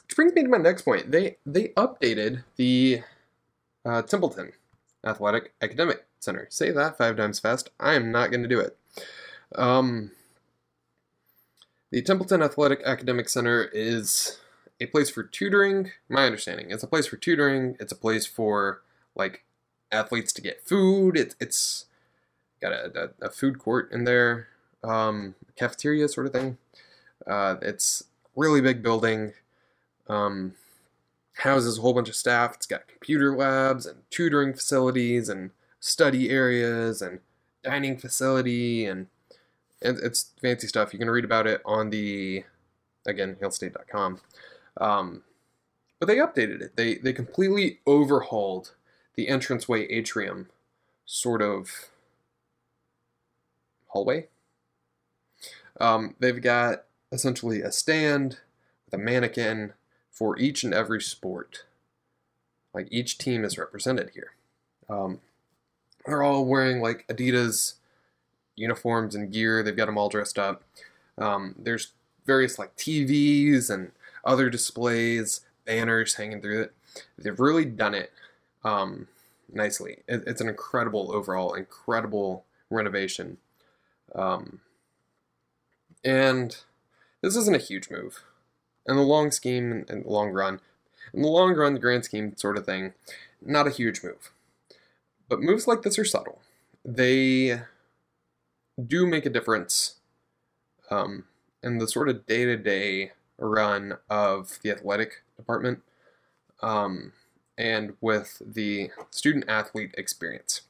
which brings me to my next point. They they updated the uh, Templeton Athletic Academic Center. Say that five times fast. I am not going to do it. Um, the Templeton Athletic Academic Center is a place for tutoring. My understanding, it's a place for tutoring. It's a place for like athletes to get food. It's it's got a, a, a food court in there, um, cafeteria sort of thing. Uh, it's really big building. Um, houses a whole bunch of staff. It's got computer labs and tutoring facilities and study areas and dining facility and it's fancy stuff. You can read about it on the again hailstate.com. Um, but they updated it. They they completely overhauled the entranceway atrium sort of hallway. Um, they've got essentially a stand with a mannequin for each and every sport. Like each team is represented here. Um, they're all wearing like Adidas uniforms and gear. They've got them all dressed up. Um, there's various like TVs and other displays, banners hanging through it. They've really done it um, nicely. It, it's an incredible overall, incredible renovation. Um, and this isn't a huge move. In the long scheme, the long run, in the long run, the grand scheme sort of thing, not a huge move. But moves like this are subtle. They do make a difference um, in the sort of day to day run of the athletic department um, and with the student athlete experience.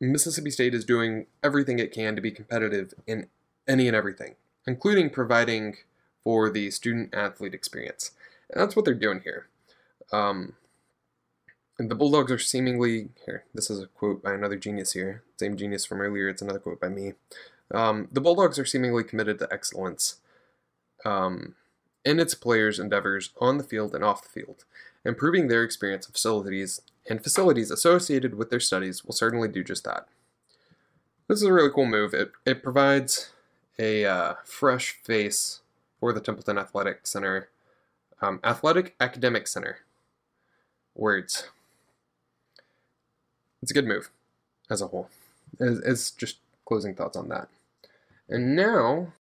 Mississippi State is doing everything it can to be competitive in any and everything, including providing for the student athlete experience. And that's what they're doing here. Um, the Bulldogs are seemingly here. This is a quote by another genius here. Same genius from earlier. It's another quote by me. Um, the Bulldogs are seemingly committed to excellence um, in its players' endeavors on the field and off the field. Improving their experience of facilities and facilities associated with their studies will certainly do just that. This is a really cool move. It, it provides a uh, fresh face for the Templeton Athletic Center, um, Athletic Academic Center. Words it's a good move as a whole. As just closing thoughts on that. And now